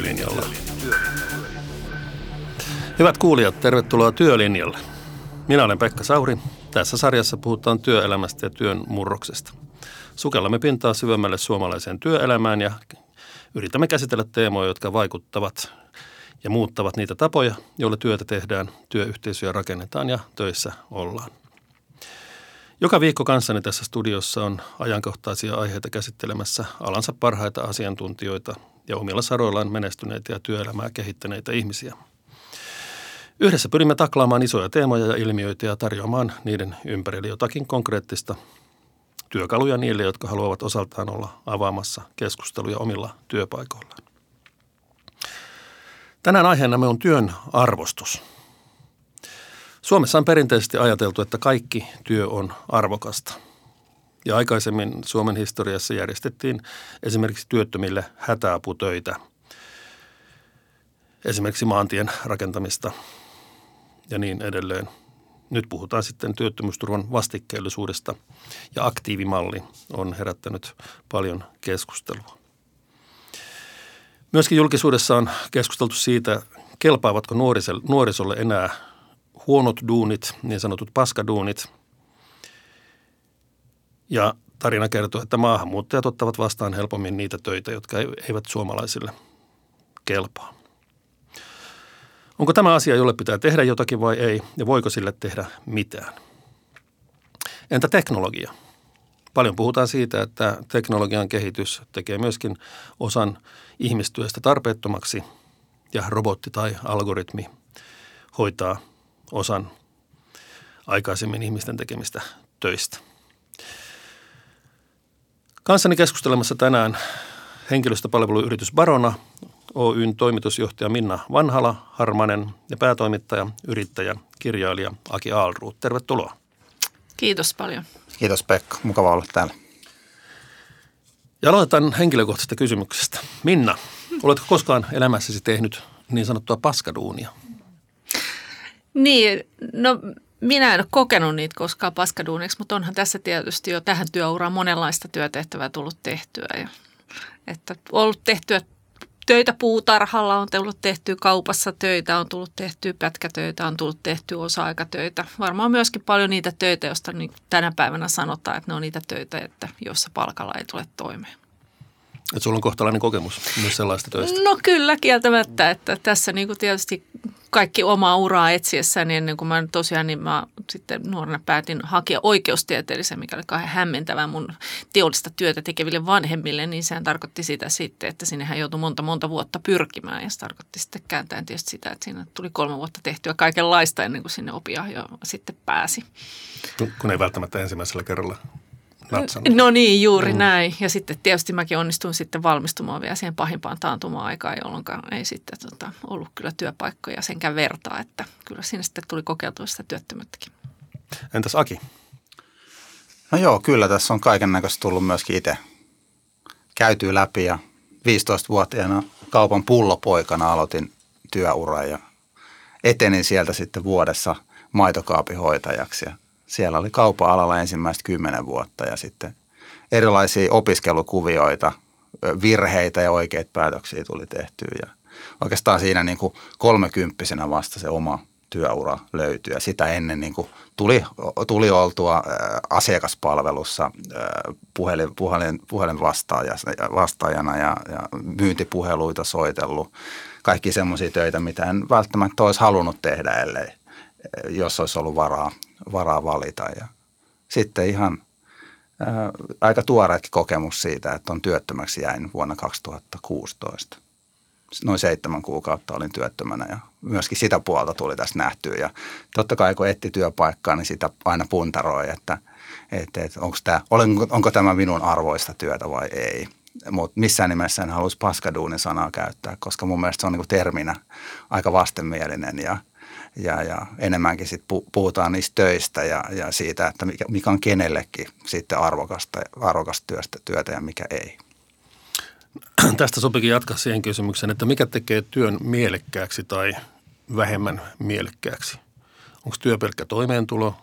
Työlinjalla. Hyvät kuulijat, tervetuloa Työlinjalle. Minä olen Pekka Sauri. Tässä sarjassa puhutaan työelämästä ja työn murroksesta. Sukellamme pintaa syvemmälle suomalaiseen työelämään ja yritämme käsitellä teemoja, jotka vaikuttavat ja muuttavat niitä tapoja, joilla työtä tehdään, työyhteisöjä rakennetaan ja töissä ollaan. Joka viikko kanssani tässä studiossa on ajankohtaisia aiheita käsittelemässä alansa parhaita asiantuntijoita ja omilla saroillaan menestyneitä ja työelämää kehittäneitä ihmisiä. Yhdessä pyrimme taklaamaan isoja teemoja ja ilmiöitä ja tarjoamaan niiden ympärille jotakin konkreettista työkaluja niille, jotka haluavat osaltaan olla avaamassa keskusteluja omilla työpaikoillaan. Tänään aiheenamme on työn arvostus – Suomessa on perinteisesti ajateltu, että kaikki työ on arvokasta. Ja aikaisemmin Suomen historiassa järjestettiin esimerkiksi työttömille hätäaputöitä, esimerkiksi maantien rakentamista ja niin edelleen. Nyt puhutaan sitten työttömyysturvan vastikkeellisuudesta ja aktiivimalli on herättänyt paljon keskustelua. Myöskin julkisuudessa on keskusteltu siitä, kelpaavatko nuorisolle enää huonot duunit, niin sanotut paskaduunit. Ja tarina kertoo, että maahanmuuttajat ottavat vastaan helpommin niitä töitä, jotka eivät suomalaisille kelpaa. Onko tämä asia, jolle pitää tehdä jotakin vai ei, ja voiko sille tehdä mitään? Entä teknologia? Paljon puhutaan siitä, että teknologian kehitys tekee myöskin osan ihmistyöstä tarpeettomaksi ja robotti tai algoritmi hoitaa osan aikaisemmin ihmisten tekemistä töistä. Kanssani keskustelemassa tänään henkilöstöpalveluyritys Barona, Oyn toimitusjohtaja Minna Vanhala Harmanen ja päätoimittaja, yrittäjä, kirjailija Aki Aalruut. Tervetuloa. Kiitos paljon. Kiitos Pekka, mukava olla täällä. Ja aloitetaan henkilökohtaisesta kysymyksestä. Minna, oletko koskaan elämässäsi tehnyt niin sanottua paskaduunia? Niin, no minä en ole kokenut niitä koskaan paskaduuniksi, mutta onhan tässä tietysti jo tähän työuraan monenlaista työtehtävää tullut tehtyä. Ja, että ollut tehtyä töitä puutarhalla, on tullut tehtyä kaupassa töitä, on tullut tehtyä pätkätöitä, on tullut tehtyä osa-aikatöitä. Varmaan myöskin paljon niitä töitä, joista niin tänä päivänä sanotaan, että ne on niitä töitä, että joissa palkalla ei tule toimeen. Että sulla on kohtalainen kokemus myös sellaista töistä. No kyllä kieltämättä, että tässä niin kuin tietysti kaikki omaa uraa etsiessä, niin ennen kuin mä tosiaan, niin mä sitten nuorena päätin hakea oikeustieteellisen, mikä oli kauhean hämmentävää mun teollista työtä tekeville vanhemmille, niin sehän tarkoitti sitä sitten, että sinnehän joutui monta monta vuotta pyrkimään ja se tarkoitti sitten kääntäen tietysti sitä, että siinä tuli kolme vuotta tehtyä kaikenlaista ennen kuin sinne opia jo sitten pääsi. Kun ei välttämättä ensimmäisellä kerralla natsannut. No niin, juuri mm. näin. Ja sitten tietysti mäkin onnistuin sitten valmistumaan vielä siihen pahimpaan taantuma-aikaan, jolloin ei sitten tota, ollut kyllä työpaikkoja senkään vertaa, että kyllä siinä sitten tuli kokeiltua sitä työttömyyttäkin. Entäs Aki? No joo, kyllä tässä on kaiken näköistä tullut myöskin itse käytyy läpi ja 15-vuotiaana kaupan pullopoikana aloitin työuran ja etenin sieltä sitten vuodessa maitokaapihoitajaksi ja siellä oli kaupan alalla ensimmäistä kymmenen vuotta ja sitten erilaisia opiskelukuvioita, virheitä ja oikeita päätöksiä tuli tehtyä. Ja oikeastaan siinä niin kuin kolmekymppisenä vasta se oma työura löytyi. Ja sitä ennen niin kuin tuli, tuli oltua asiakaspalvelussa puhelin, puhelin, puhelin vastaajana ja, ja myyntipuheluita soitellut. Kaikki semmoisia töitä, mitä en välttämättä olisi halunnut tehdä, ellei jos olisi ollut varaa, varaa valita. Ja sitten ihan ää, aika tuoreetkin kokemus siitä, että on työttömäksi jäin vuonna 2016. Noin seitsemän kuukautta olin työttömänä ja myöskin sitä puolta tuli tässä nähtyä. Ja totta kai kun etti työpaikkaa, niin sitä aina puntaroi, että, että, että onko, tämä, onko tämä minun arvoista työtä vai ei. Mutta missään nimessä en haluaisi paskaduunin sanaa käyttää, koska mun mielestä se on niin terminä aika vastenmielinen ja – ja, ja enemmänkin sit puhutaan niistä töistä ja, ja siitä, että mikä, mikä on kenellekin sitten arvokasta, arvokasta työstä, työtä ja mikä ei. Tästä sopikin jatkaa siihen kysymykseen, että mikä tekee työn mielekkääksi tai vähemmän mielekkääksi? Onko työ pelkkä toimeentulo?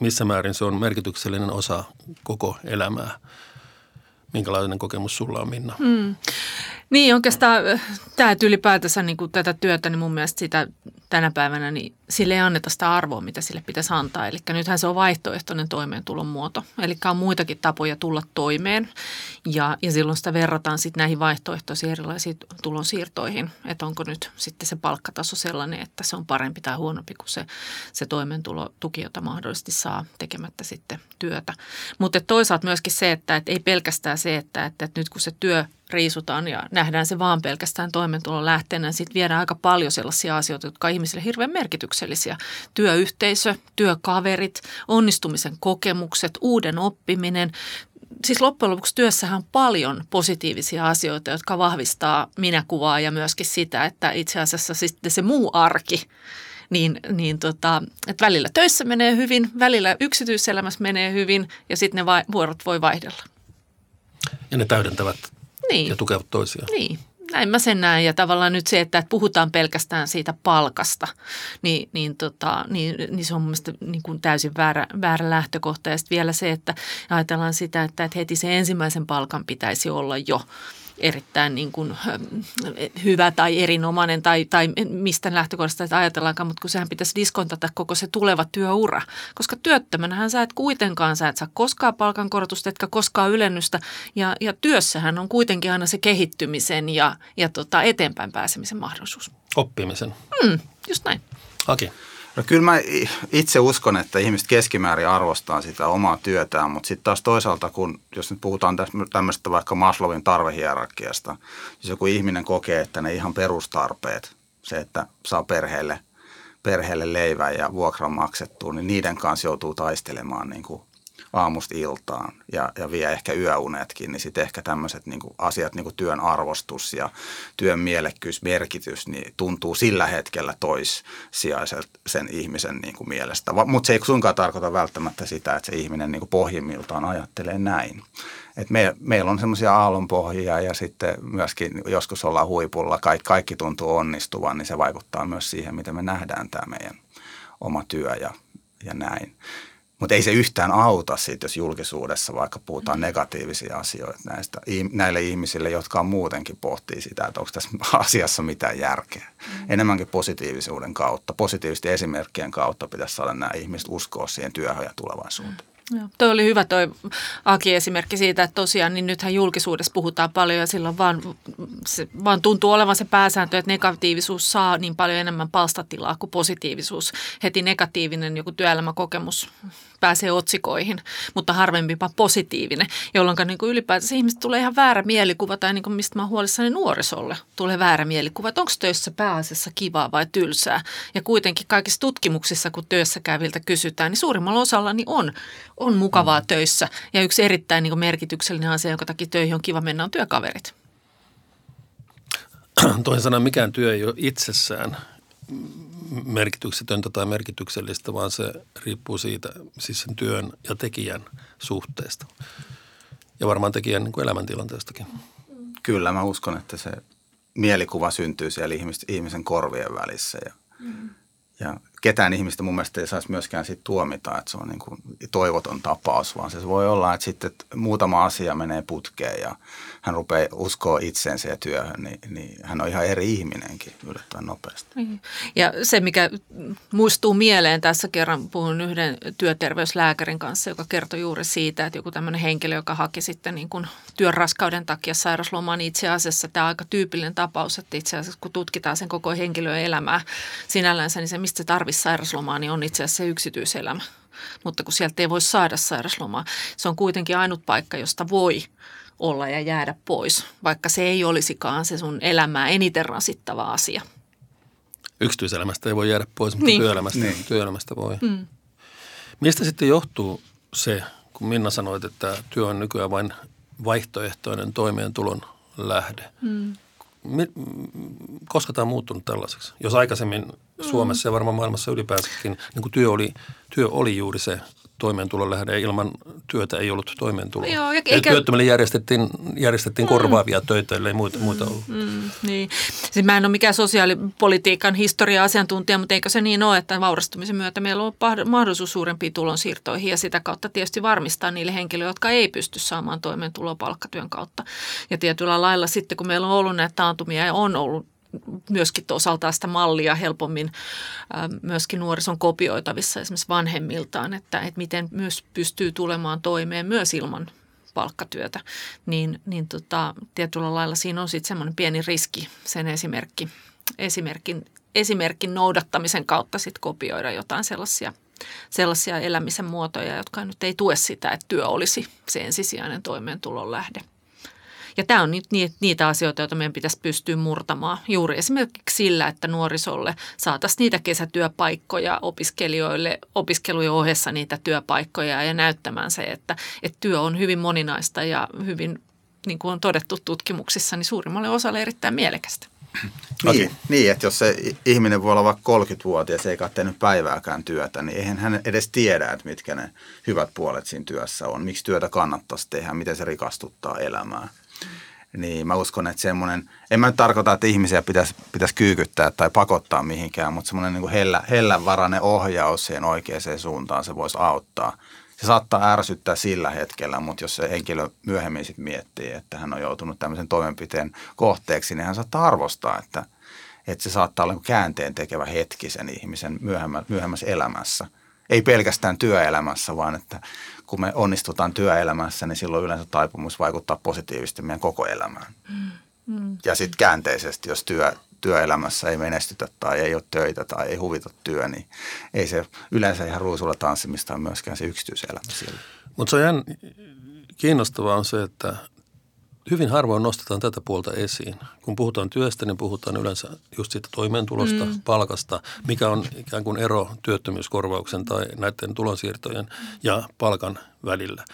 Missä määrin se on merkityksellinen osa koko elämää? Minkälainen kokemus sulla on, Minna? Hmm. Niin oikeastaan tämä ylipäätänsä niin kuin tätä työtä, niin mun mielestä sitä tänä päivänä, niin sille ei anneta sitä arvoa, mitä sille pitäisi antaa. Eli nythän se on vaihtoehtoinen toimeentulon muoto. Eli on muitakin tapoja tulla toimeen ja, ja silloin sitä verrataan sitten näihin vaihtoehtoisiin erilaisiin tulonsiirtoihin, että onko nyt sitten se palkkataso sellainen, että se on parempi tai huonompi kuin se, se toimeentulotuki, jota mahdollisesti saa tekemättä sitten työtä. Mutta toisaalta myöskin se, että, että ei pelkästään se, että, että, että nyt kun se työ riisutaan ja nähdään se vaan pelkästään toimeentulon lähteenä, sitten viedään aika paljon sellaisia asioita, jotka on ihmisille hirveän merkityksellisiä. Työyhteisö, työkaverit, onnistumisen kokemukset, uuden oppiminen. Siis loppujen lopuksi työssähän on paljon positiivisia asioita, jotka vahvistaa minäkuvaa ja myöskin sitä, että itse asiassa sitten se muu arki niin, niin tota, että välillä töissä menee hyvin, välillä yksityiselämässä menee hyvin ja sitten ne vuorot voi vaihdella. Ja ne täydentävät niin. ja tukevat toisiaan. Niin, näin mä sen näen. Ja tavallaan nyt se, että puhutaan pelkästään siitä palkasta, niin, niin, tota, niin, niin se on mun mielestä niin kuin täysin väärä, väärä lähtökohta. Ja sitten vielä se, että ajatellaan sitä, että, että heti se ensimmäisen palkan pitäisi olla jo erittäin niin kuin, hyvä tai erinomainen tai, tai mistä lähtökohdasta että ajatellaankaan, mutta kun sehän pitäisi diskontata koko se tuleva työura. Koska työttömänähän sä et kuitenkaan, sä et saa koskaan palkankorotusta, etkä koskaan ylennystä ja, ja työssähän on kuitenkin aina se kehittymisen ja, ja tota eteenpäin pääsemisen mahdollisuus. Oppimisen. Mm, just näin. Aki. No kyllä mä itse uskon, että ihmiset keskimäärin arvostaa sitä omaa työtään, mutta sitten taas toisaalta, kun jos nyt puhutaan tämmöistä vaikka Maslowin tarvehierarkiasta, jos joku ihminen kokee, että ne ihan perustarpeet, se, että saa perheelle, perheelle leivän ja vuokran maksettua, niin niiden kanssa joutuu taistelemaan niin kuin aamusta iltaan ja, ja vie ehkä yöunetkin, niin sitten ehkä tämmöiset niin asiat, niin kuin työn arvostus ja työn mielekkyys, merkitys, niin tuntuu sillä hetkellä toissijaiselta sen ihmisen niin kuin mielestä. Mutta se ei suinkaan tarkoita välttämättä sitä, että se ihminen niin kuin pohjimmiltaan ajattelee näin. Et me, meillä on semmoisia aallonpohjia ja sitten myöskin joskus ollaan huipulla, kaikki, kaikki tuntuu onnistuvan, niin se vaikuttaa myös siihen, miten me nähdään tämä meidän oma työ ja, ja näin. Mutta ei se yhtään auta siitä, jos julkisuudessa vaikka puhutaan negatiivisia asioita näistä, näille ihmisille, jotka on muutenkin pohtii sitä, että onko tässä asiassa mitään järkeä. Mm. Enemmänkin positiivisuuden kautta, positiivisten esimerkkien kautta pitäisi saada nämä ihmiset uskoa siihen työhön ja tulevaisuuteen. Joo. Toi oli hyvä toi Aki-esimerkki siitä, että tosiaan niin nythän julkisuudessa puhutaan paljon ja silloin vaan, se, vaan tuntuu olevan se pääsääntö, että negatiivisuus saa niin paljon enemmän palstatilaa kuin positiivisuus. Heti negatiivinen joku työelämäkokemus pääsee otsikoihin, mutta harvempipa positiivinen, jolloin niin kuin ylipäätänsä ihmiset tulee ihan väärä mielikuva tai niin kuin mistä mä oon huolissani nuorisolle tulee väärä mielikuva, että onko töissä pääasiassa kivaa vai tylsää. Ja kuitenkin kaikissa tutkimuksissa, kun työssä käyviltä kysytään, niin suurimmalla osalla niin on, on mukavaa mm. töissä. Ja yksi erittäin niin kuin merkityksellinen asia, jonka takia töihin on kiva mennä, on työkaverit. Toisin sanoen mikään työ ei ole itsessään merkityksetöntä tai merkityksellistä, vaan se riippuu siitä, siis sen työn ja tekijän suhteesta. Ja varmaan tekijän niin kuin elämäntilanteestakin. Kyllä, mä uskon, että se mielikuva syntyy siellä ihmisen korvien välissä ja, mm. ja ketään ihmistä mun mielestä ei saisi myöskään siitä tuomita, että se on niin kuin toivoton tapaus, vaan se voi olla, että sitten että muutama asia menee putkeen ja hän rupeaa uskoa itseensä ja työhön, niin, niin hän on ihan eri ihminenkin yllättävän nopeasti. Niin. Ja se, mikä muistuu mieleen, tässä kerran puhun yhden työterveyslääkärin kanssa, joka kertoi juuri siitä, että joku tämmöinen henkilö, joka haki sitten niin kuin työn raskauden takia sairaslomaa, niin itse asiassa tämä on aika tyypillinen tapaus, että itse asiassa kun tutkitaan sen koko henkilön elämää sinällänsä, niin se mistä se tarvitsisi sairaslomaa, niin on itse asiassa se yksityiselämä. Mutta kun sieltä ei voi saada sairaslomaa, se on kuitenkin ainut paikka, josta voi olla ja jäädä pois, vaikka se ei olisikaan se sun elämää eniten rasittava asia. Yksityiselämästä ei voi jäädä pois, mutta niin. työelämästä, niin. työelämästä voi. Mm. Mistä sitten johtuu se, kun Minna sanoit, että työ on nykyään vain vaihtoehtoinen toimeentulon lähde? Mm koska tämä on muuttunut tällaiseksi? Jos aikaisemmin mm. Suomessa ja varmaan maailmassa ylipäänsäkin niin kuin työ, oli, työ oli juuri se toimeentulon lähde. Ilman työtä ei ollut toimeentuloa. Joo, ja eikä- Työttömille järjestettiin, järjestettiin mm. korvaavia töitä, ellei muita, muita ollut. Mm, niin. Siis mä en ole mikään sosiaalipolitiikan historia-asiantuntija, mutta eikö se niin ole, että vaurastumisen myötä meillä on mahdollisuus suurempiin tulonsiirtoihin ja sitä kautta tietysti varmistaa niille henkilöille, jotka ei pysty saamaan toimeentuloa palkkatyön kautta. Ja tietyllä lailla sitten, kun meillä on ollut näitä taantumia ja on ollut myöskin osaltaan sitä mallia helpommin ää, myöskin nuorison kopioitavissa esimerkiksi vanhemmiltaan, että, että miten myös pystyy tulemaan toimeen myös ilman palkkatyötä, niin, niin tota, tietyllä lailla siinä on sitten semmoinen pieni riski sen esimerkki, esimerkin, esimerkin noudattamisen kautta sitten kopioida jotain sellaisia, sellaisia elämisen muotoja, jotka nyt ei tue sitä, että työ olisi se ensisijainen toimeentulon lähde. Ja tämä on nyt niitä asioita, joita meidän pitäisi pystyä murtamaan juuri esimerkiksi sillä, että nuorisolle saataisiin niitä kesätyöpaikkoja opiskelijoille, opiskelujen ohessa niitä työpaikkoja ja näyttämään se, että, että työ on hyvin moninaista ja hyvin, niin kuin on todettu tutkimuksissa, niin suurimmalle osalle erittäin mielekästä. Niin, niin, että jos se ihminen voi olla vaikka 30-vuotias eikä ole tehnyt päivääkään työtä, niin eihän hän edes tiedä, että mitkä ne hyvät puolet siinä työssä on. Miksi työtä kannattaisi tehdä, miten se rikastuttaa elämää. Niin mä uskon, että semmoinen, en mä nyt tarkoita, että ihmisiä pitäisi, pitäisi kyykyttää tai pakottaa mihinkään, mutta semmoinen niin hellä, hellänvarainen ohjaus siihen oikeaan suuntaan se voisi auttaa. Se saattaa ärsyttää sillä hetkellä, mutta jos se henkilö myöhemmin sitten miettii, että hän on joutunut tämmöisen toimenpiteen kohteeksi, niin hän saattaa arvostaa, että, että se saattaa olla niin käänteen tekevä hetki sen ihmisen myöhemmä, myöhemmässä elämässä. Ei pelkästään työelämässä, vaan että kun me onnistutaan työelämässä, niin silloin yleensä taipumus vaikuttaa positiivisesti meidän koko elämään. Mm. Ja sitten käänteisesti, jos työ, työelämässä ei menestytä tai ei ole töitä tai ei huvita työ, niin ei se yleensä ihan ruusulla tanssimista on myöskään se yksityiselämä siellä. Mutta se on jään, kiinnostavaa on se, että hyvin harvoin nostetaan tätä puolta esiin. Kun puhutaan työstä, niin puhutaan yleensä just siitä toimeentulosta, mm. palkasta, mikä on ikään kuin ero työttömyyskorvauksen tai näiden tulonsiirtojen ja palkan välillä.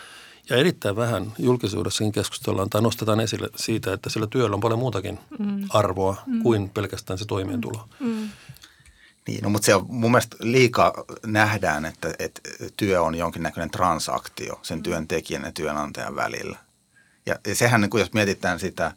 Ja erittäin vähän julkisuudessakin keskustellaan tai nostetaan esille siitä, että sillä työllä on paljon muutakin mm. arvoa mm. kuin pelkästään se toimeentulo. Mm. Niin, no, mutta se on mun mielestä liikaa nähdään, että, että työ on jonkinnäköinen transaktio sen työntekijän ja työnantajan välillä. Ja, sehän, niin kun jos mietitään sitä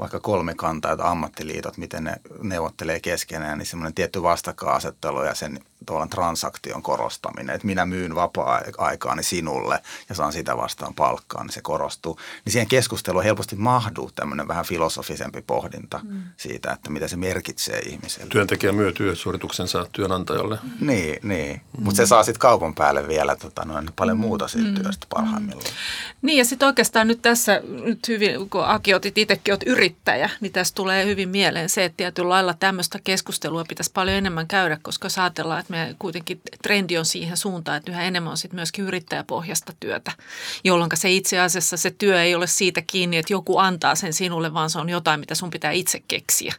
vaikka kolmikantaa, tai ammattiliitot, miten ne neuvottelee keskenään, niin semmoinen tietty vastakkainasettelu ja sen tuolla transaktion korostaminen, että minä myyn vapaa-aikaani sinulle ja saan sitä vastaan palkkaa, niin se korostuu. Niin siihen keskusteluun helposti mahtuu tämmöinen vähän filosofisempi pohdinta mm. siitä, että mitä se merkitsee ihmiselle. Työntekijä myö työsuorituksensa työnantajalle. Niin, niin. Mm. mutta se saa sitten kaupan päälle vielä tota, noin, paljon muuta siitä mm. työstä parhaimmillaan. Niin ja sitten oikeastaan nyt tässä, nyt hyvin, kun Aki otit itsekin, yrittäjä, niin tässä tulee hyvin mieleen se, että tietyllä lailla tämmöistä keskustelua pitäisi paljon enemmän käydä, koska jos ajatellaan, että me kuitenkin trendi on siihen suuntaan, että yhä enemmän on sitten myöskin yrittäjäpohjasta työtä, jolloin se itse asiassa se työ ei ole siitä kiinni, että joku antaa sen sinulle, vaan se on jotain, mitä sun pitää itse keksiä.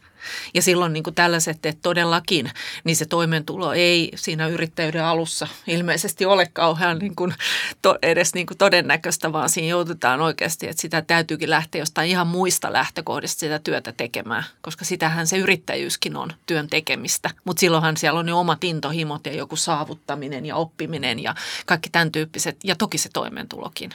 Ja silloin niin kuin tällaiset, että todellakin, niin se toimeentulo ei siinä yrittäjyyden alussa ilmeisesti ole kauhean niin kuin to, edes niin kuin todennäköistä, vaan siinä joudutaan oikeasti, että sitä täytyykin lähteä jostain ihan muista lähtökohdista sitä työtä tekemään, koska sitähän se yrittäjyyskin on työn tekemistä. Mutta silloinhan siellä on ne omat intohimot ja joku saavuttaminen ja oppiminen ja kaikki tämän tyyppiset, ja toki se toimeentulokin.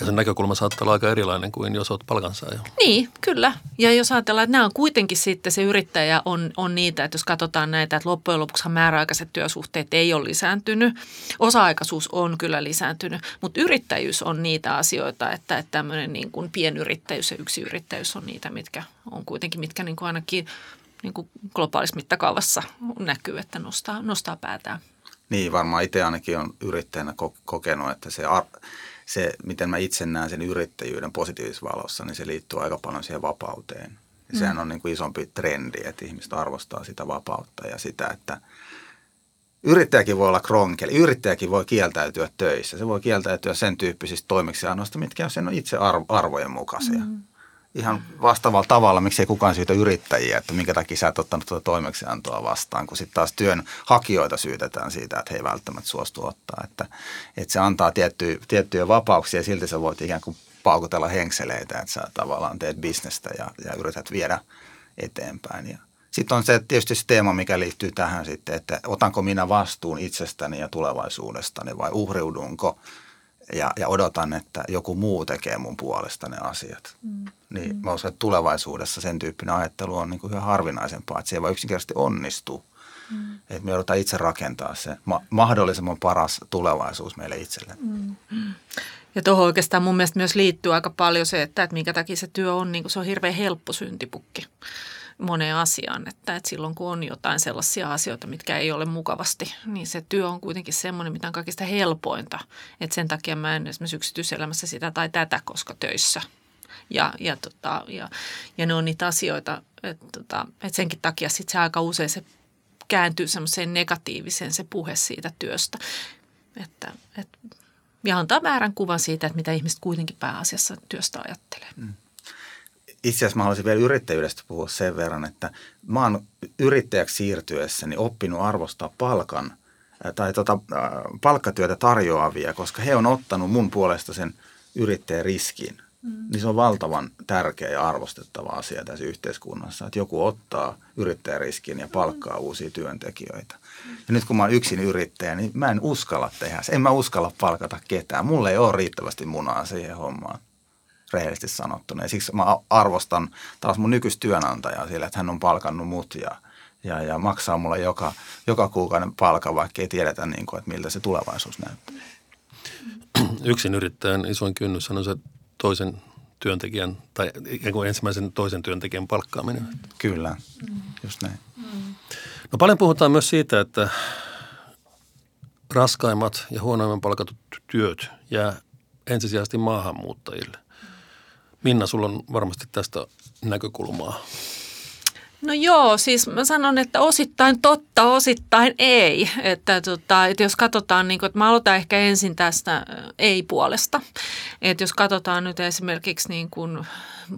Ja sen näkökulma saattaa olla aika erilainen kuin jos olet palkansaaja. Niin, kyllä. Ja jos ajatellaan, että nämä on kuitenkin sitten se yrittäjä on, on niitä, että jos katsotaan näitä, että loppujen lopuksi määräaikaiset työsuhteet ei ole lisääntynyt. Osa-aikaisuus on kyllä lisääntynyt, mutta yrittäjyys on niitä asioita, että, että tämmöinen niin kuin pienyrittäjyys ja yksiyrittäjyys on niitä, mitkä on kuitenkin, mitkä niin kuin ainakin niin kuin globaalissa mittakaavassa näkyy, että nostaa, nostaa päätään. Niin, varmaan itse ainakin on yrittäjänä kokenut, että se ar- se, miten mä itse näen sen yrittäjyyden positiivisessa valossa, niin se liittyy aika paljon siihen vapauteen. Ja mm. sehän on niin kuin isompi trendi, että ihmiset arvostaa sitä vapautta ja sitä, että yrittäjäkin voi olla kronkeli. Yrittäjäkin voi kieltäytyä töissä. Se voi kieltäytyä sen tyyppisistä toimeksiannoista, mitkä on sen itse arvojen mukaisia. Mm. Ihan vastaavalla tavalla, miksi ei kukaan syytä yrittäjiä, että minkä takia sä et ottanut tuota toimeksiantoa vastaan, kun sitten taas työnhakijoita syytetään siitä, että he ei välttämättä suostu ottaa. Että, että se antaa tiettyjä, tiettyjä vapauksia ja silti sä voit ikään kuin paukutella henkseleitä, että sä tavallaan teet bisnestä ja, ja yrität viedä eteenpäin. Ja Sitten on se tietysti se teema, mikä liittyy tähän sitten, että otanko minä vastuun itsestäni ja tulevaisuudestani vai uhriudunko ja, ja odotan, että joku muu tekee mun puolesta ne asiat. Mm. Niin mä uskon, että tulevaisuudessa sen tyyppinen ajattelu on niin kuin hyvin harvinaisempaa, että se ei vaan yksinkertaisesti onnistu. Mm. Että me joudutaan itse rakentaa se ma- mahdollisimman paras tulevaisuus meille itselle. Mm. Ja tuohon oikeastaan mun mielestä myös liittyy aika paljon se, että, että minkä takia se työ on, niin kuin se on hirveän helppo syntipukki moneen asiaan. Että, että silloin kun on jotain sellaisia asioita, mitkä ei ole mukavasti, niin se työ on kuitenkin semmoinen, mitä on kaikista helpointa. Että sen takia mä en esimerkiksi yksityiselämässä sitä tai tätä, koska töissä. Ja, ja, tota, ja, ja ne on niitä asioita, että, tota, että senkin takia sit se aika usein se kääntyy semmoiseen negatiiviseen se puhe siitä työstä. Että, että, ja antaa väärän kuvan siitä, että mitä ihmiset kuitenkin pääasiassa työstä ajattelee. Mm itse asiassa mä haluaisin vielä yrittäjyydestä puhua sen verran, että mä oon yrittäjäksi siirtyessäni oppinut arvostaa palkan tai tota, palkkatyötä tarjoavia, koska he on ottanut mun puolesta sen yrittäjän riskin. Mm. Niin se on valtavan tärkeä ja arvostettava asia tässä yhteiskunnassa, että joku ottaa yrittäjäriskin ja palkkaa mm. uusia työntekijöitä. Ja nyt kun mä oon yksin yrittäjä, niin mä en uskalla tehdä En mä uskalla palkata ketään. Mulle ei ole riittävästi munaa siihen hommaan rehellisesti sanottuna. Ja siksi mä arvostan taas mun nykyistä työnantajaa sillä, että hän on palkannut mut ja, ja, ja maksaa mulle joka, joka kuukauden palkan, vaikka ei tiedetä, niin kuin, että miltä se tulevaisuus näyttää. Yksin yrittäjän isoin kynnys on se toisen työntekijän tai ikään kuin ensimmäisen toisen työntekijän palkkaaminen. Kyllä, just näin. No paljon puhutaan myös siitä, että raskaimmat ja huonoimman palkatut työt jää ensisijaisesti maahanmuuttajille. Minna, sulla on varmasti tästä näkökulmaa. No joo, siis mä sanon, että osittain totta, osittain ei. Että, tota, että jos katsotaan, niin kuin, että mä aloitan ehkä ensin tästä ei-puolesta. Että jos katsotaan nyt esimerkiksi niin kuin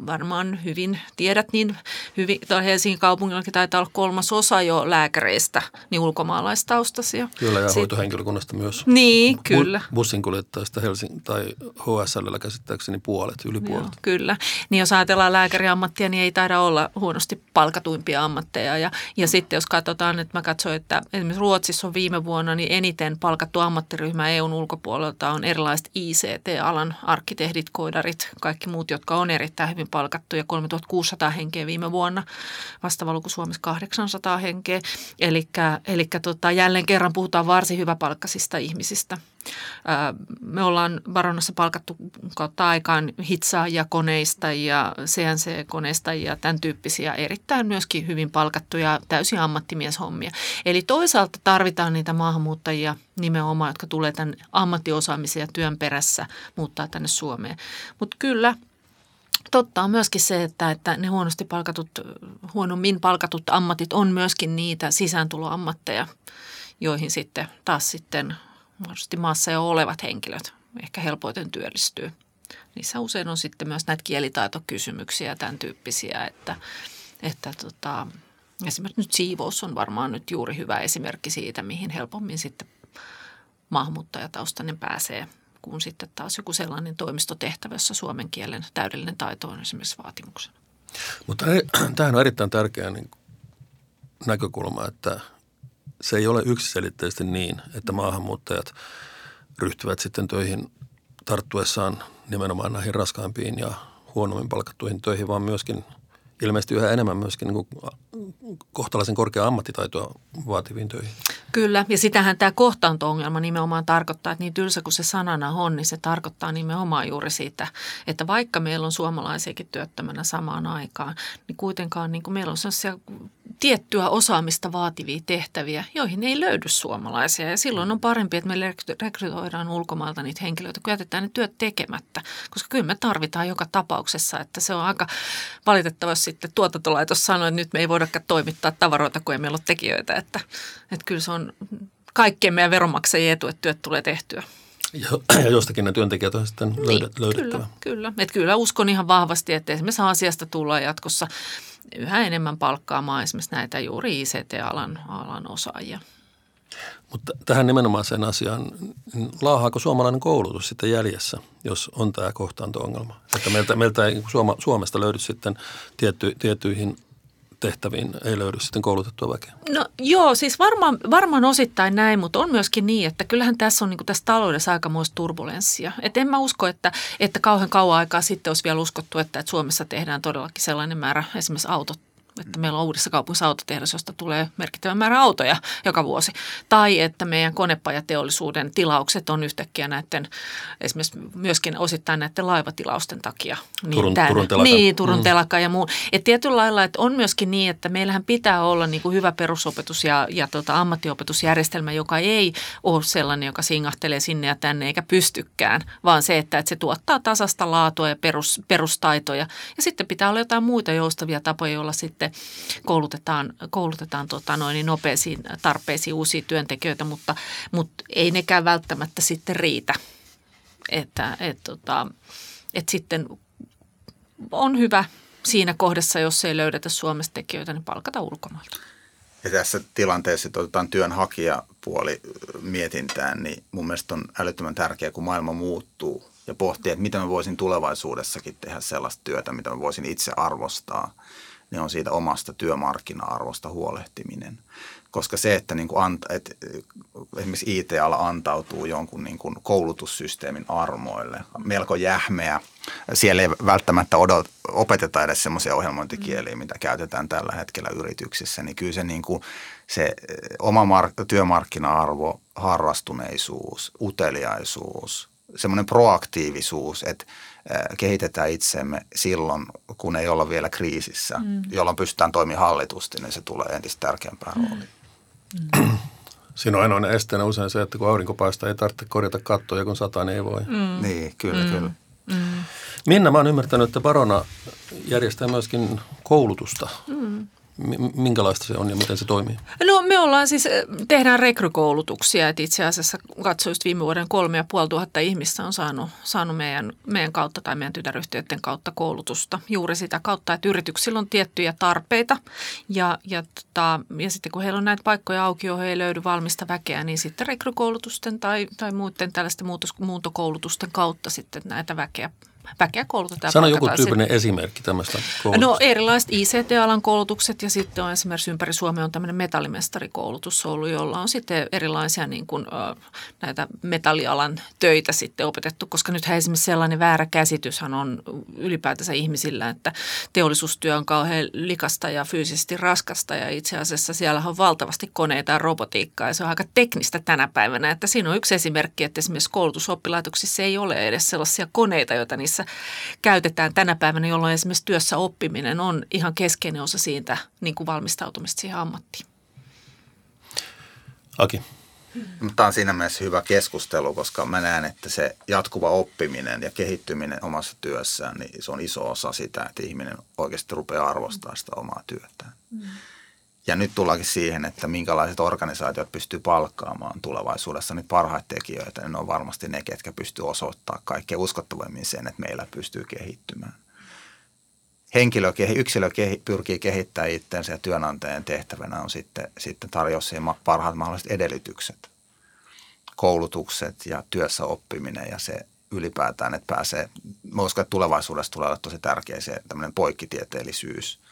varmaan hyvin tiedät, niin hyvin, Helsingin kaupungillakin taitaa olla kolmas osa jo lääkäreistä, niin ulkomaalaistaustaisia. Kyllä, ja Sitten, hoitohenkilökunnasta myös. Niin, Bu- kyllä. Bussinkuljettajista Helsingin tai HSL käsittääkseni puolet, yli puolet. Joo, kyllä. Niin jos ajatellaan lääkäriammattia, niin ei taida olla huonosti palkatuimpia ammatteja. Ja, ja sitten jos katsotaan, että mä katsoin, että esimerkiksi Ruotsissa on viime vuonna niin eniten palkattu ammattiryhmä EUn ulkopuolelta on erilaiset ICT-alan arkkitehdit, koodarit, kaikki muut, jotka on erittäin hyvin palkattuja, 3600 henkeä viime vuonna, vastaava luku Suomessa 800 henkeä. Eli tota, jälleen kerran puhutaan varsin hyväpalkkaisista ihmisistä. Me ollaan Baronassa palkattu kautta aikaan hitsaajia koneista ja CNC-koneista ja tämän tyyppisiä erittäin myöskin hyvin palkattuja täysin ammattimieshommia. Eli toisaalta tarvitaan niitä maahanmuuttajia nimenomaan, jotka tulee tämän ammattiosaamisen ja työn perässä muuttaa tänne Suomeen. Mutta kyllä – Totta on myöskin se, että, että ne huonosti palkatut, huonommin palkatut ammatit on myöskin niitä sisääntuloammatteja, joihin sitten taas sitten mahdollisesti maassa jo olevat henkilöt ehkä helpoiten työllistyy. Niissä usein on sitten myös näitä kielitaitokysymyksiä tämän tyyppisiä, että, että tota, esimerkiksi nyt siivous on varmaan nyt juuri hyvä esimerkki siitä, mihin helpommin sitten maahanmuuttajataustainen pääsee kuin sitten taas joku sellainen toimistotehtävä, jossa suomen kielen täydellinen taito on esimerkiksi vaatimuksena. Mutta tämähän on erittäin tärkeä niin näkökulma, että se ei ole yksiselitteisesti niin, että maahanmuuttajat ryhtyvät sitten töihin tarttuessaan nimenomaan näihin raskaimpiin ja huonommin palkattuihin töihin, vaan myöskin – ilmeisesti yhä enemmän myöskin niin kohtalaisen korkea ammattitaitoa vaativiin töihin. Kyllä, ja sitähän tämä kohtaanto-ongelma nimenomaan tarkoittaa, että niin tylsä kuin se sanana on, niin se tarkoittaa nimenomaan juuri sitä, että vaikka meillä on suomalaisiakin työttömänä samaan aikaan, niin kuitenkaan niin kuin meillä on sellaisia tiettyä osaamista vaativia tehtäviä, joihin ei löydy suomalaisia. Ja silloin on parempi, että me rekrytoidaan ulkomailta niitä henkilöitä, kun jätetään ne työt tekemättä. Koska kyllä me tarvitaan joka tapauksessa, että se on aika valitettavasti sitten tuotantolaitos sanoi, että nyt me ei voidakaan toimittaa tavaroita, kun ei meillä ole tekijöitä. Että, että kyllä se on kaikkien meidän veronmaksajien etu, että työt tulee tehtyä. Ja, jostakin ne työntekijät on sitten niin, löydettävä. Kyllä, kyllä. Että kyllä uskon ihan vahvasti, että esimerkiksi asiasta tullaan jatkossa yhä enemmän palkkaamaan esimerkiksi näitä juuri ICT-alan alan osaajia. Mutta tähän nimenomaan sen asiaan, niin laahaako suomalainen koulutus sitten jäljessä, jos on tämä kohtaanto-ongelma? Että meiltä, meiltä ei Suoma, Suomesta löydy sitten tietty, tiettyihin tehtäviin ei löydy sitten koulutettua väkeä? No joo, siis varmaan, varmaan osittain näin, mutta on myöskin niin, että kyllähän tässä on niin tässä taloudessa aikamoista turbulenssia. Et en mä usko, että, että kauhean kauan aikaa sitten olisi vielä uskottu, että, että Suomessa tehdään todellakin sellainen määrä esimerkiksi autot että meillä on uudessa kaupungissa autotehdas, josta tulee merkittävä määrä autoja joka vuosi. Tai että meidän konepajateollisuuden tilaukset on yhtäkkiä näiden, esimerkiksi myöskin osittain näiden laivatilausten takia. Niin Turun, tämän, Turun telaka. Niin, Turun mm. telaka ja muu. Että tietyllä lailla, että on myöskin niin, että meillähän pitää olla niin kuin hyvä perusopetus ja, ja tota, ammattiopetusjärjestelmä, joka ei ole sellainen, joka singahtelee sinne ja tänne eikä pystykään, vaan se, että, että se tuottaa tasasta laatua ja perus, perustaitoja. Ja sitten pitää olla jotain muita joustavia tapoja, joilla sitten koulutetaan, koulutetaan tota noin, niin nopeisiin tarpeisiin uusia työntekijöitä, mutta, mutta ei nekään välttämättä sitten riitä. Että et, tota, et sitten on hyvä siinä kohdassa, jos ei löydetä Suomesta tekijöitä, niin palkata ulkomailta. Ja tässä tilanteessa, että otetaan työnhakijapuoli mietintään, niin mun mielestä on älyttömän tärkeää, kun maailma muuttuu ja pohtii, että mitä mä voisin tulevaisuudessakin tehdä sellaista työtä, mitä mä voisin itse arvostaa – niin on siitä omasta työmarkkina-arvosta huolehtiminen. Koska se, että, niin kuin anta, että esimerkiksi IT-ala antautuu jonkun niin kuin koulutussysteemin armoille, melko jähmeä. Siellä ei välttämättä odot, opeteta edes semmoisia ohjelmointikieliä, mitä käytetään tällä hetkellä yrityksissä. Niin kyllä se, niin kuin, se oma mark- työmarkkina-arvo, harrastuneisuus, uteliaisuus, semmoinen proaktiivisuus, että kehitetään itsemme silloin, kun ei olla vielä kriisissä, mm. jolloin pystytään toimimaan hallitusti, niin se tulee entistä tärkeämpään mm. rooliin. Mm. Siinä on ainoa esteenä usein se, että kun aurinko paistaa, ei tarvitse korjata kattoja, kun sataa, niin ei voi. Mm. Niin, kyllä, mm. kyllä. Mm. Minna, mä oon ymmärtänyt, että Barona järjestää myöskin koulutusta. Mm minkälaista se on ja miten se toimii? No me ollaan siis, eh, tehdään rekrykoulutuksia, että itse asiassa katsoin just viime vuoden kolme ja puoli tuhatta ihmistä on saanut, saanut meidän, meidän kautta tai meidän tytäryhtiöiden kautta koulutusta. Juuri sitä kautta, että yrityksillä on tiettyjä tarpeita ja, ja, tota, ja sitten kun heillä on näitä paikkoja auki, joihin ei löydy valmista väkeä, niin sitten rekrykoulutusten tai, tai muiden tällaisten muutos, muuntokoulutusten kautta sitten näitä väkeä väkeä koulutetaan. Sano joku tyyppinen sitten. esimerkki tämmöistä koulutusta. No erilaiset ICT-alan koulutukset ja sitten on esimerkiksi ympäri Suomea on tämmöinen metallimestarikoulutus ollut, jolla on sitten erilaisia niin kuin, näitä metallialan töitä sitten opetettu, koska nythän esimerkiksi sellainen väärä käsityshän on ylipäätänsä ihmisillä, että teollisuustyö on kauhean likasta ja fyysisesti raskasta ja itse asiassa siellä on valtavasti koneita ja robotiikkaa ja se on aika teknistä tänä päivänä, että siinä on yksi esimerkki, että esimerkiksi koulutusoppilaitoksissa ei ole edes sellaisia koneita, joita niissä missä käytetään tänä päivänä, jolloin esimerkiksi työssä oppiminen on ihan keskeinen osa siitä niin kuin valmistautumista siihen ammattiin. Aki. Tämä on siinä mielessä hyvä keskustelu, koska mä näen, että se jatkuva oppiminen ja kehittyminen omassa työssään, niin se on iso osa sitä, että ihminen oikeasti rupeaa arvostamaan sitä omaa työtään. Mm. Ja nyt tullaankin siihen, että minkälaiset organisaatiot pystyy palkkaamaan tulevaisuudessa niitä parhaita tekijöitä. Ne on varmasti ne, ketkä pystyy osoittamaan kaikkein uskottavimmin sen, että meillä pystyy kehittymään. Henkilö, yksilö pyrkii kehittämään itsensä ja työnantajan tehtävänä on sitten, sitten tarjoa siihen parhaat mahdolliset edellytykset. Koulutukset ja työssä oppiminen ja se ylipäätään, että pääsee, mä uskon, että tulevaisuudessa tulee olla tosi tärkeä se tämmöinen poikkitieteellisyys –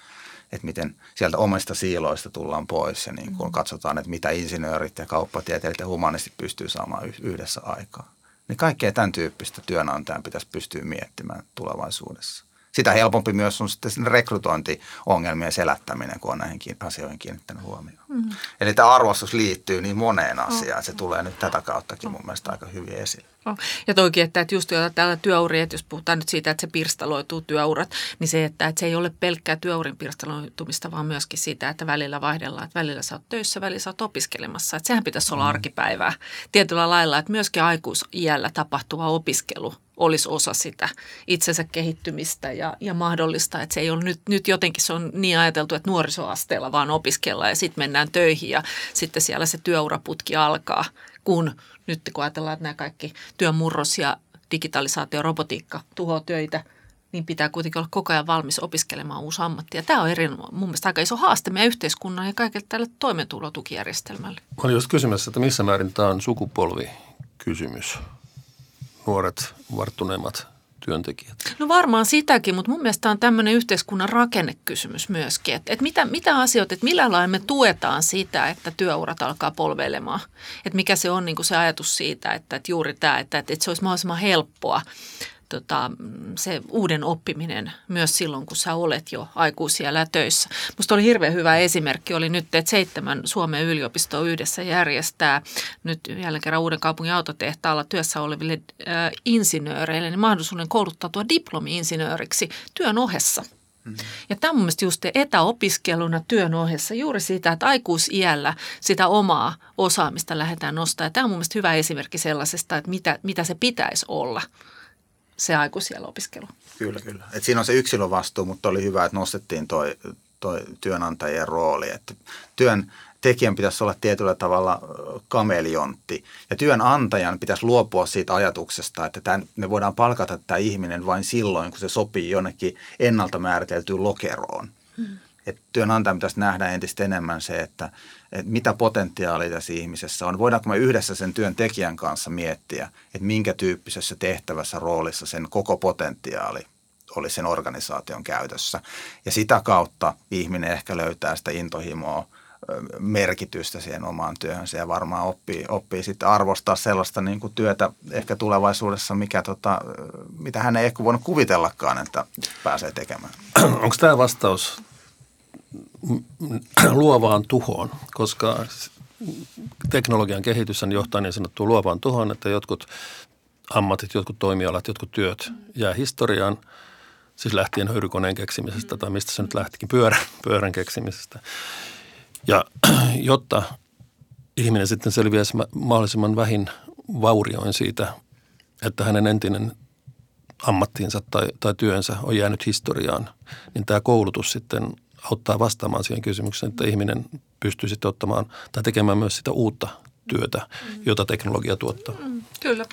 että miten sieltä omista siiloista tullaan pois ja niin kun mm. katsotaan, että mitä insinöörit ja kauppatieteilijät ja humanistit pystyy saamaan yhdessä aikaa. Niin kaikkea tämän tyyppistä työnantajan pitäisi pystyä miettimään tulevaisuudessa. Sitä helpompi myös on sitten rekrytointiongelmien selättäminen, kun on näihin asioihin kiinnittänyt huomioon. Mm. Eli tämä arvostus liittyy niin moneen asiaan, että se tulee nyt tätä kauttakin mun mielestä aika hyvin esille. Oh. Ja toikin, että, että just tällä työuria, että jos puhutaan nyt siitä, että se pirstaloituu työurat, niin se, että, että se ei ole pelkkää työurin pirstaloitumista, vaan myöskin sitä, että välillä vaihdellaan, että välillä sä oot töissä, välillä sä oot opiskelemassa. Että sehän pitäisi olla mm. arkipäivää tietyllä lailla, että myöskin aikuisiällä tapahtuva opiskelu olisi osa sitä itsensä kehittymistä ja, ja mahdollista, että se ei ole nyt, nyt jotenkin se on niin ajateltu, että nuorisoasteella vaan opiskellaan ja sitten mennään töihin ja sitten siellä se työuraputki alkaa, kun nyt kun ajatellaan, että nämä kaikki työmurros ja digitalisaatio, robotiikka tuhoaa töitä, niin pitää kuitenkin olla koko ajan valmis opiskelemaan uusi ammatti. Ja tämä on eri, mun mielestä aika iso haaste meidän yhteiskunnan ja kaikille tälle toimeentulotukijärjestelmälle. Mä olin just kysymässä, että missä määrin tämä on sukupolvikysymys. Nuoret, varttuneemmat työntekijät? No varmaan sitäkin, mutta mun mielestä on tämmöinen yhteiskunnan rakennekysymys myöskin. Että, että mitä, mitä asioita, että millä lailla me tuetaan sitä, että työurat alkaa polveilemaan. Että mikä se on niin kuin se ajatus siitä, että, että juuri tämä, että, että se olisi mahdollisimman helppoa tota, se uuden oppiminen myös silloin, kun sä olet jo aikuisiellä töissä. Musta oli hirveän hyvä esimerkki, oli nyt, että seitsemän Suomen yliopistoa yhdessä järjestää nyt jälleen kerran uuden kaupungin autotehtaalla työssä oleville äh, insinööreille niin mahdollisuuden kouluttautua diplomi-insinööriksi työn ohessa. Mm-hmm. Ja tämä on mun just etäopiskeluna työn ohessa juuri siitä, että aikuisiällä sitä omaa osaamista lähdetään nostamaan. Tämä on mun mielestä hyvä esimerkki sellaisesta, että mitä, mitä se pitäisi olla – se aikuisiellä opiskelu. Kyllä, kyllä. Et siinä on se yksilön vastuu, mutta oli hyvä, että nostettiin toi, toi työnantajien rooli. Että työn tekijän pitäisi olla tietyllä tavalla kameliontti. Ja työnantajan pitäisi luopua siitä ajatuksesta, että tämän, me voidaan palkata tämä ihminen vain silloin, kun se sopii jonnekin ennalta määriteltyyn lokeroon. Hmm. Et työnantajan pitäisi nähdä entistä enemmän se, että, että mitä potentiaalia tässä ihmisessä on. Voidaanko me yhdessä sen työntekijän kanssa miettiä, että minkä tyyppisessä tehtävässä roolissa sen koko potentiaali oli sen organisaation käytössä. Ja sitä kautta ihminen ehkä löytää sitä intohimoa, merkitystä siihen omaan työhönsä ja varmaan oppii, oppii sitten arvostaa sellaista niin kuin työtä ehkä tulevaisuudessa, mikä tota, mitä hän ei ehkä voinut kuvitellakaan, että pääsee tekemään. Onko tämä vastaus luovaan tuhoon, koska teknologian kehitys johtaa niin sanottuun luovaan tuhoon, että jotkut ammatit, jotkut toimialat, jotkut työt jää historiaan, siis lähtien höyrykoneen keksimisestä tai mistä se nyt lähtikin, pyörän, pyörän keksimisestä. Ja jotta ihminen sitten selviäisi mahdollisimman vähin vaurioin siitä, että hänen entinen ammattiinsa tai, tai työnsä on jäänyt historiaan, niin tämä koulutus sitten auttaa vastaamaan siihen kysymykseen, että ihminen pystyy sitten ottamaan tai tekemään myös sitä uutta työtä, jota teknologia tuottaa. Mm, kyllä.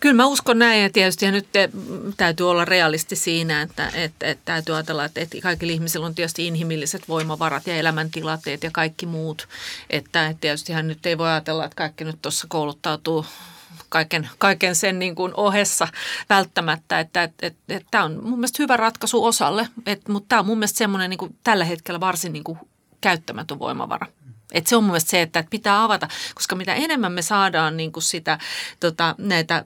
Kyllä mä uskon näin ja tietysti ja nyt te, täytyy olla realisti siinä, että, että, että täytyy ajatella, että, että kaikilla ihmisillä on tietysti inhimilliset voimavarat ja elämäntilanteet ja kaikki muut. Että, että nyt ei voi ajatella, että kaikki nyt tuossa kouluttautuu kaiken, kaiken sen niin kuin ohessa välttämättä, että et, et, et, tämä on mun mielestä hyvä ratkaisu osalle, et, mutta tämä on mun mielestä semmoinen niin kuin, tällä hetkellä varsin niin kuin, käyttämätön voimavara. Et se on mun mielestä se, että pitää avata, koska mitä enemmän me saadaan niin kuin sitä, tota, näitä,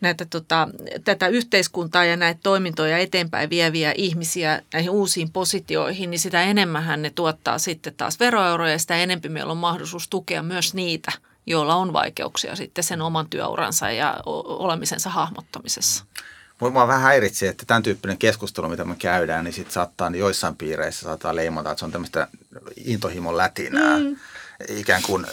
näitä, tota, tätä yhteiskuntaa ja näitä toimintoja eteenpäin vieviä ihmisiä näihin uusiin positioihin, niin sitä enemmän ne tuottaa sitten taas veroeuroja ja sitä enemmän meillä on mahdollisuus tukea myös niitä – joilla on vaikeuksia sitten sen oman työuransa ja olemisensa hahmottamisessa. Mua vähän häiritsee, että tämän tyyppinen keskustelu, mitä me käydään, niin sitten saattaa niin joissain piireissä saattaa leimata, että se on tämmöistä intohimon lätinää. Mm ikään kuin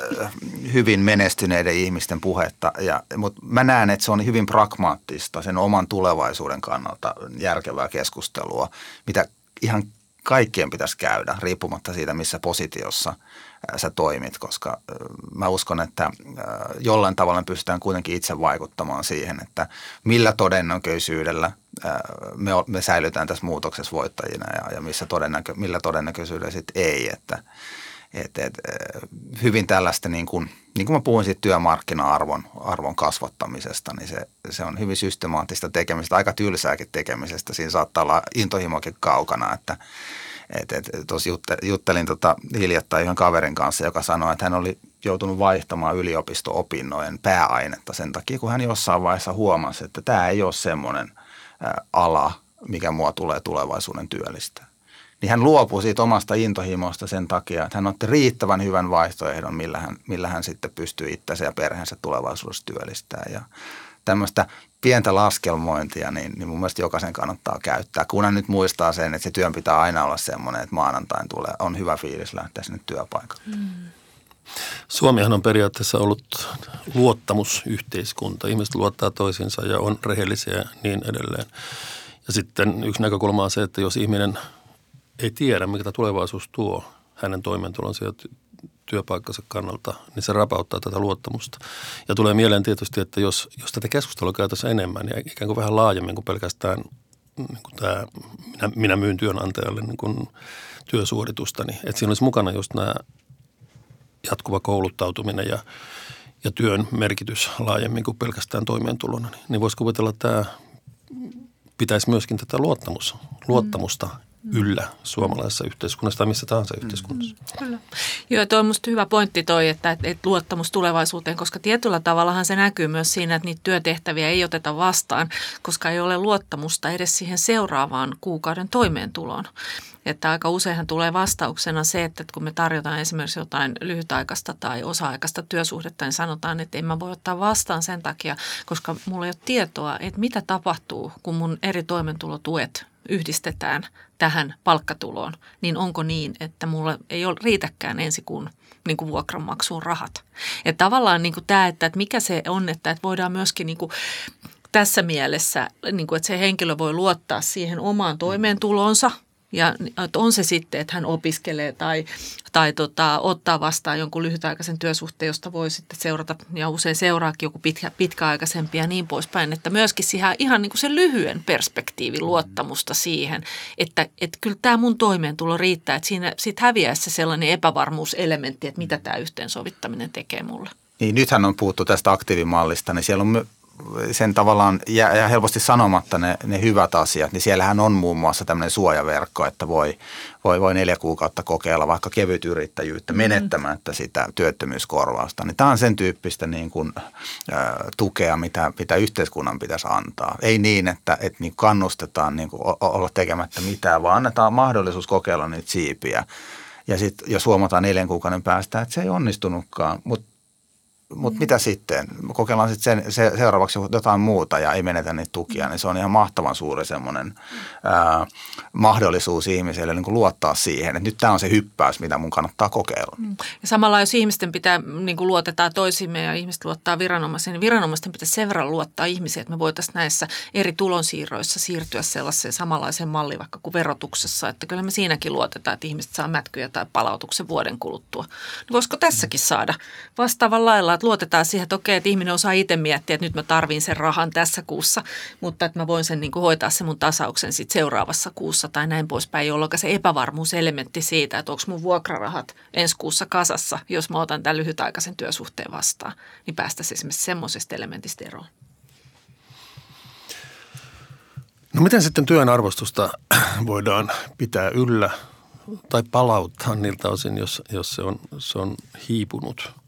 hyvin menestyneiden ihmisten puhetta. Ja, mutta mä näen, että se on hyvin pragmaattista sen oman tulevaisuuden kannalta järkevää keskustelua, mitä ihan kaikkien pitäisi käydä, riippumatta siitä, missä positiossa sä toimit, koska mä uskon, että jollain tavalla pystytään kuitenkin itse vaikuttamaan siihen, että millä todennäköisyydellä me, me säilytään tässä muutoksessa voittajina ja, ja missä todennäkö, millä todennäköisyydellä sitten ei, että et, et, hyvin tällaista, niin kuin, niin mä puhuin siitä työmarkkina-arvon arvon kasvattamisesta, niin se, se on hyvin systemaattista tekemistä, aika tylsääkin tekemisestä. Siinä saattaa olla intohimokin kaukana, että et, et, tuossa juttelin tota hiljattain yhden kaverin kanssa, joka sanoi, että hän oli joutunut vaihtamaan yliopisto-opinnojen pääainetta sen takia, kun hän jossain vaiheessa huomasi, että tämä ei ole semmoinen ala, mikä mua tulee tulevaisuuden työllistää niin hän luopui siitä omasta intohimosta sen takia, että hän otti riittävän hyvän vaihtoehdon, millä hän, millä hän sitten pystyy itsensä ja perheensä tulevaisuudessa työllistämään. Ja tämmöistä pientä laskelmointia, niin, niin mun mielestä jokaisen kannattaa käyttää. Kunhan nyt muistaa sen, että se työn pitää aina olla semmoinen, että maanantain tulee, on hyvä fiilis lähteä sinne työpaikalle. Mm. Suomihan on periaatteessa ollut luottamusyhteiskunta. Ihmiset luottaa toisiinsa ja on rehellisiä ja niin edelleen. Ja sitten yksi näkökulma on se, että jos ihminen ei tiedä, mikä tulevaisuus tuo hänen toimeentulonsa ja työpaikkansa kannalta, niin se rapauttaa tätä luottamusta. Ja tulee mieleen tietysti, että jos, jos tätä keskustelua käytäisiin enemmän ja ikään kuin vähän laajemmin kuin pelkästään niin kuin tämä, minä, minä myyn työnantajalle niin kuin työsuoritusta, niin että siinä olisi mukana just nämä jatkuva kouluttautuminen ja, ja työn merkitys laajemmin kuin pelkästään toimeentulona. Niin, niin voisi kuvitella, että tämä pitäisi myöskin tätä luottamus, luottamusta yllä suomalaisessa yhteiskunnassa tai missä tahansa yhteiskunnassa. Mm, kyllä. Joo, toi on musta hyvä pointti toi, että, että luottamus tulevaisuuteen, koska tietyllä tavallahan se näkyy myös siinä, että niitä työtehtäviä ei oteta vastaan, koska ei ole luottamusta edes siihen seuraavaan kuukauden toimeentuloon. Että aika useinhan tulee vastauksena se, että kun me tarjotaan esimerkiksi jotain lyhytaikaista tai osa-aikaista työsuhdetta, niin sanotaan, että en mä voi ottaa vastaan sen takia, koska mulla ei ole tietoa, että mitä tapahtuu, kun mun eri toimeentulotuet yhdistetään tähän palkkatuloon, niin onko niin, että mulla ei ole riitäkään ensi kuun niin kuin vuokranmaksuun rahat. Ja tavallaan niin kuin tämä, että, että mikä se on, että, että voidaan myöskin niin kuin tässä mielessä, niin kuin, että se henkilö voi luottaa siihen omaan toimeentulonsa – ja on se sitten, että hän opiskelee tai, tai tota, ottaa vastaan jonkun lyhytaikaisen työsuhteen, josta voi sitten seurata ja usein seuraakin joku pitkä, pitkäaikaisempi ja niin poispäin. Että myöskin siihen ihan niin kuin sen lyhyen perspektiivin luottamusta siihen, että, että kyllä tämä mun toimeentulo riittää. Että siinä sitten häviää se sellainen epävarmuuselementti, että mitä tämä yhteensovittaminen tekee mulle. Niin, nythän on puhuttu tästä aktiivimallista, niin siellä on sen tavallaan jää helposti sanomatta ne, ne hyvät asiat, niin siellähän on muun muassa tämmöinen suojaverkko, että voi, voi, voi neljä kuukautta kokeilla vaikka kevyt yrittäjyyttä mm. menettämättä sitä työttömyyskorvausta. Niin tämä on sen tyyppistä niin kuin, ä, tukea, mitä, mitä yhteiskunnan pitäisi antaa. Ei niin, että, että niin kannustetaan niin kuin olla tekemättä mitään, vaan annetaan mahdollisuus kokeilla niitä siipiä. Ja sitten jos huomataan neljän kuukauden päästä, että se ei onnistunutkaan, mutta mutta mm. mitä sitten? Kokeillaan sitten sen, se, seuraavaksi jotain muuta ja ei menetä niitä tukia, niin se on ihan mahtavan suuri semmoinen ää, mahdollisuus ihmiselle niin kuin luottaa siihen, että nyt tämä on se hyppäys, mitä mun kannattaa kokeilla. Mm. Ja samalla jos ihmisten pitää, niin kuin luotetaan toisimme ja ihmiset luottaa viranomaisiin, niin viranomaisten pitää sen verran luottaa ihmisiä, että me voitaisiin näissä eri tulonsiirroissa siirtyä sellaiseen samanlaiseen malliin vaikka kuin verotuksessa, että kyllä me siinäkin luotetaan, että ihmiset saa mätkyjä tai palautuksen vuoden kuluttua. Niin voisiko tässäkin saada vastaavan lailla, että luotetaan siihen, että okei, että ihminen osaa itse miettiä, että nyt mä tarvin sen rahan tässä kuussa, mutta että mä voin sen niin kuin hoitaa sen mun tasauksen sitten seuraavassa kuussa tai näin poispäin, jolloin se epävarmuuselementti siitä, että onko mun vuokrarahat ensi kuussa kasassa, jos mä otan tämän lyhytaikaisen työsuhteen vastaan, niin päästäisiin esimerkiksi semmoisesta elementistä eroon. No miten sitten työn arvostusta voidaan pitää yllä tai palauttaa niiltä osin, jos, jos se, on, se on hiipunut?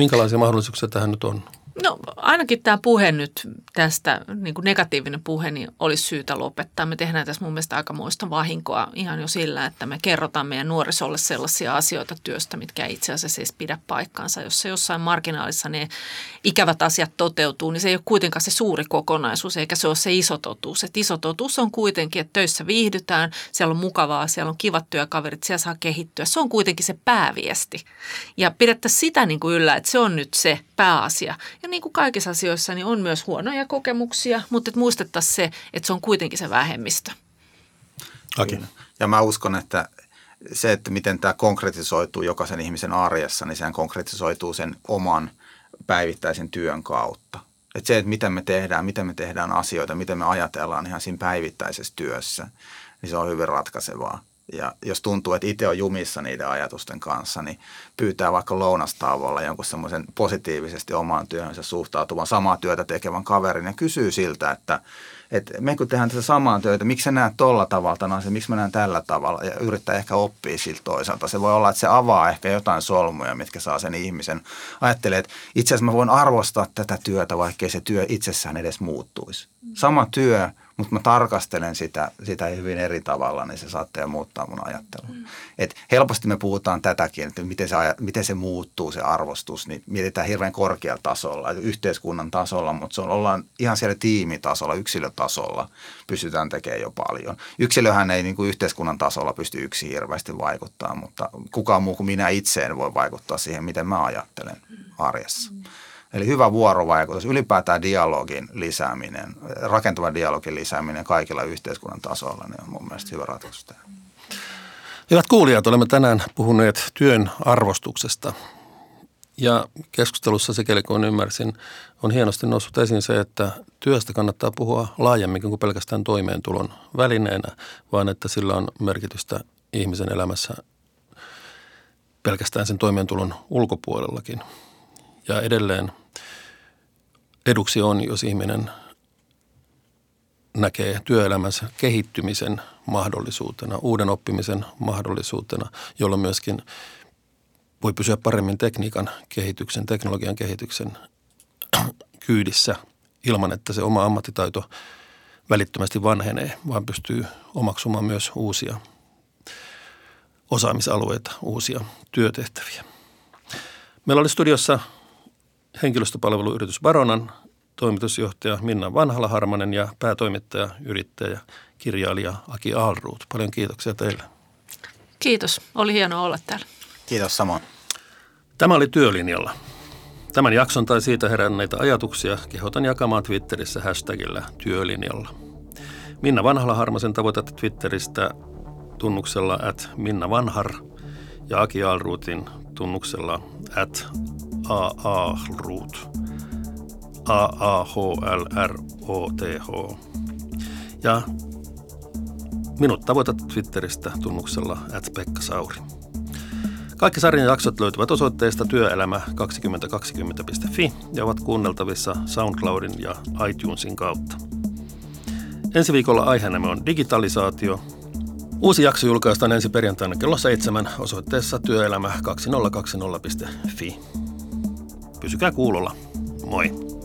Minkälaisia mahdollisuuksia tähän nyt on? No ainakin tämä puhe nyt tästä, niin kuin negatiivinen puhe, niin olisi syytä lopettaa. Me tehdään tässä mun mielestä aikamoista vahinkoa ihan jo sillä, että me kerrotaan meidän nuorisolle sellaisia asioita työstä, mitkä itse asiassa ei pidä paikkaansa. Jos se jossain marginaalissa ne ikävät asiat toteutuu, niin se ei ole kuitenkaan se suuri kokonaisuus, eikä se ole se iso totuus. Et iso totuus on kuitenkin, että töissä viihdytään, siellä on mukavaa, siellä on kivat työkaverit, siellä saa kehittyä. Se on kuitenkin se pääviesti. Ja pidettäisiin sitä niin kuin yllä, että se on nyt se pääasia. Ja niin kuin kaikissa asioissa, niin on myös huonoja kokemuksia, mutta että muistettaisiin se, että se on kuitenkin se vähemmistö. Akin. Ja mä uskon, että se, että miten tämä konkretisoituu jokaisen ihmisen arjessa, niin sehän konkretisoituu sen oman päivittäisen työn kautta. Että se, että miten me tehdään, miten me tehdään asioita, miten me ajatellaan ihan siinä päivittäisessä työssä, niin se on hyvin ratkaisevaa. Ja jos tuntuu, että itse on jumissa niiden ajatusten kanssa, niin pyytää vaikka lounastauolla jonkun semmoisen positiivisesti omaan työhönsä suhtautuvan samaa työtä tekevän kaverin ja kysyy siltä, että, että me kun tehdään tätä samaa työtä, miksi sä näet tolla tavalla, no se, miksi mä näen tällä tavalla ja yrittää ehkä oppia siltä toisaalta. Se voi olla, että se avaa ehkä jotain solmuja, mitkä saa sen ihmisen ajattelee, että itse asiassa mä voin arvostaa tätä työtä, vaikkei se työ itsessään edes muuttuisi. Sama työ, mutta mä tarkastelen sitä, sitä hyvin eri tavalla, niin se saattaa muuttaa mun ajattelua. Mm. Et helposti me puhutaan tätäkin, että miten se, miten se muuttuu se arvostus, niin mietitään hirveän korkealla tasolla, yhteiskunnan tasolla, mutta se on, ollaan ihan siellä tiimitasolla, yksilötasolla pystytään tekemään jo paljon. Yksilöhän ei niin kuin yhteiskunnan tasolla pysty yksi hirveästi vaikuttaa, mutta kukaan muu kuin minä itse en voi vaikuttaa siihen, miten mä ajattelen arjessa. Mm. Eli hyvä vuorovaikutus, ylipäätään dialogin lisääminen, rakentavan dialogin lisääminen kaikilla yhteiskunnan tasoilla, niin on mun mielestä hyvä ratkaisu tähän. Hyvät kuulijat, olemme tänään puhuneet työn arvostuksesta. Ja keskustelussa, sikäli kun ymmärsin, on hienosti noussut esiin se, että työstä kannattaa puhua laajemmin kuin pelkästään toimeentulon välineenä, vaan että sillä on merkitystä ihmisen elämässä pelkästään sen toimeentulon ulkopuolellakin. Ja edelleen eduksi on, jos ihminen näkee työelämänsä kehittymisen mahdollisuutena, uuden oppimisen mahdollisuutena, jolloin myöskin voi pysyä paremmin tekniikan kehityksen, teknologian kehityksen kyydissä ilman, että se oma ammattitaito välittömästi vanhenee, vaan pystyy omaksumaan myös uusia osaamisalueita, uusia työtehtäviä. Meillä oli studiossa henkilöstöpalveluyritys Baronan toimitusjohtaja Minna Vanhala-Harmanen ja päätoimittaja, yrittäjä, kirjailija Aki Aalruut. Paljon kiitoksia teille. Kiitos. Oli hienoa olla täällä. Kiitos samoin. Tämä oli Työlinjalla. Tämän jakson tai siitä heränneitä ajatuksia kehotan jakamaan Twitterissä hashtagillä Työlinjalla. Minna Vanhala-Harmasen tavoitat Twitteristä tunnuksella at Minna Vanhar ja Aki Aalruutin tunnuksella at aahlruut. A-A-H-L-R-O-T-H. Ja minut tavoitat Twitteristä tunnuksella at Pekka Sauri. Kaikki sarjan jaksot löytyvät osoitteesta työelämä2020.fi ja ovat kuunneltavissa SoundCloudin ja iTunesin kautta. Ensi viikolla aiheena on digitalisaatio. Uusi jakso julkaistaan ensi perjantaina kello 7 osoitteessa työelämä2020.fi. Pysykää kuulolla. Moi!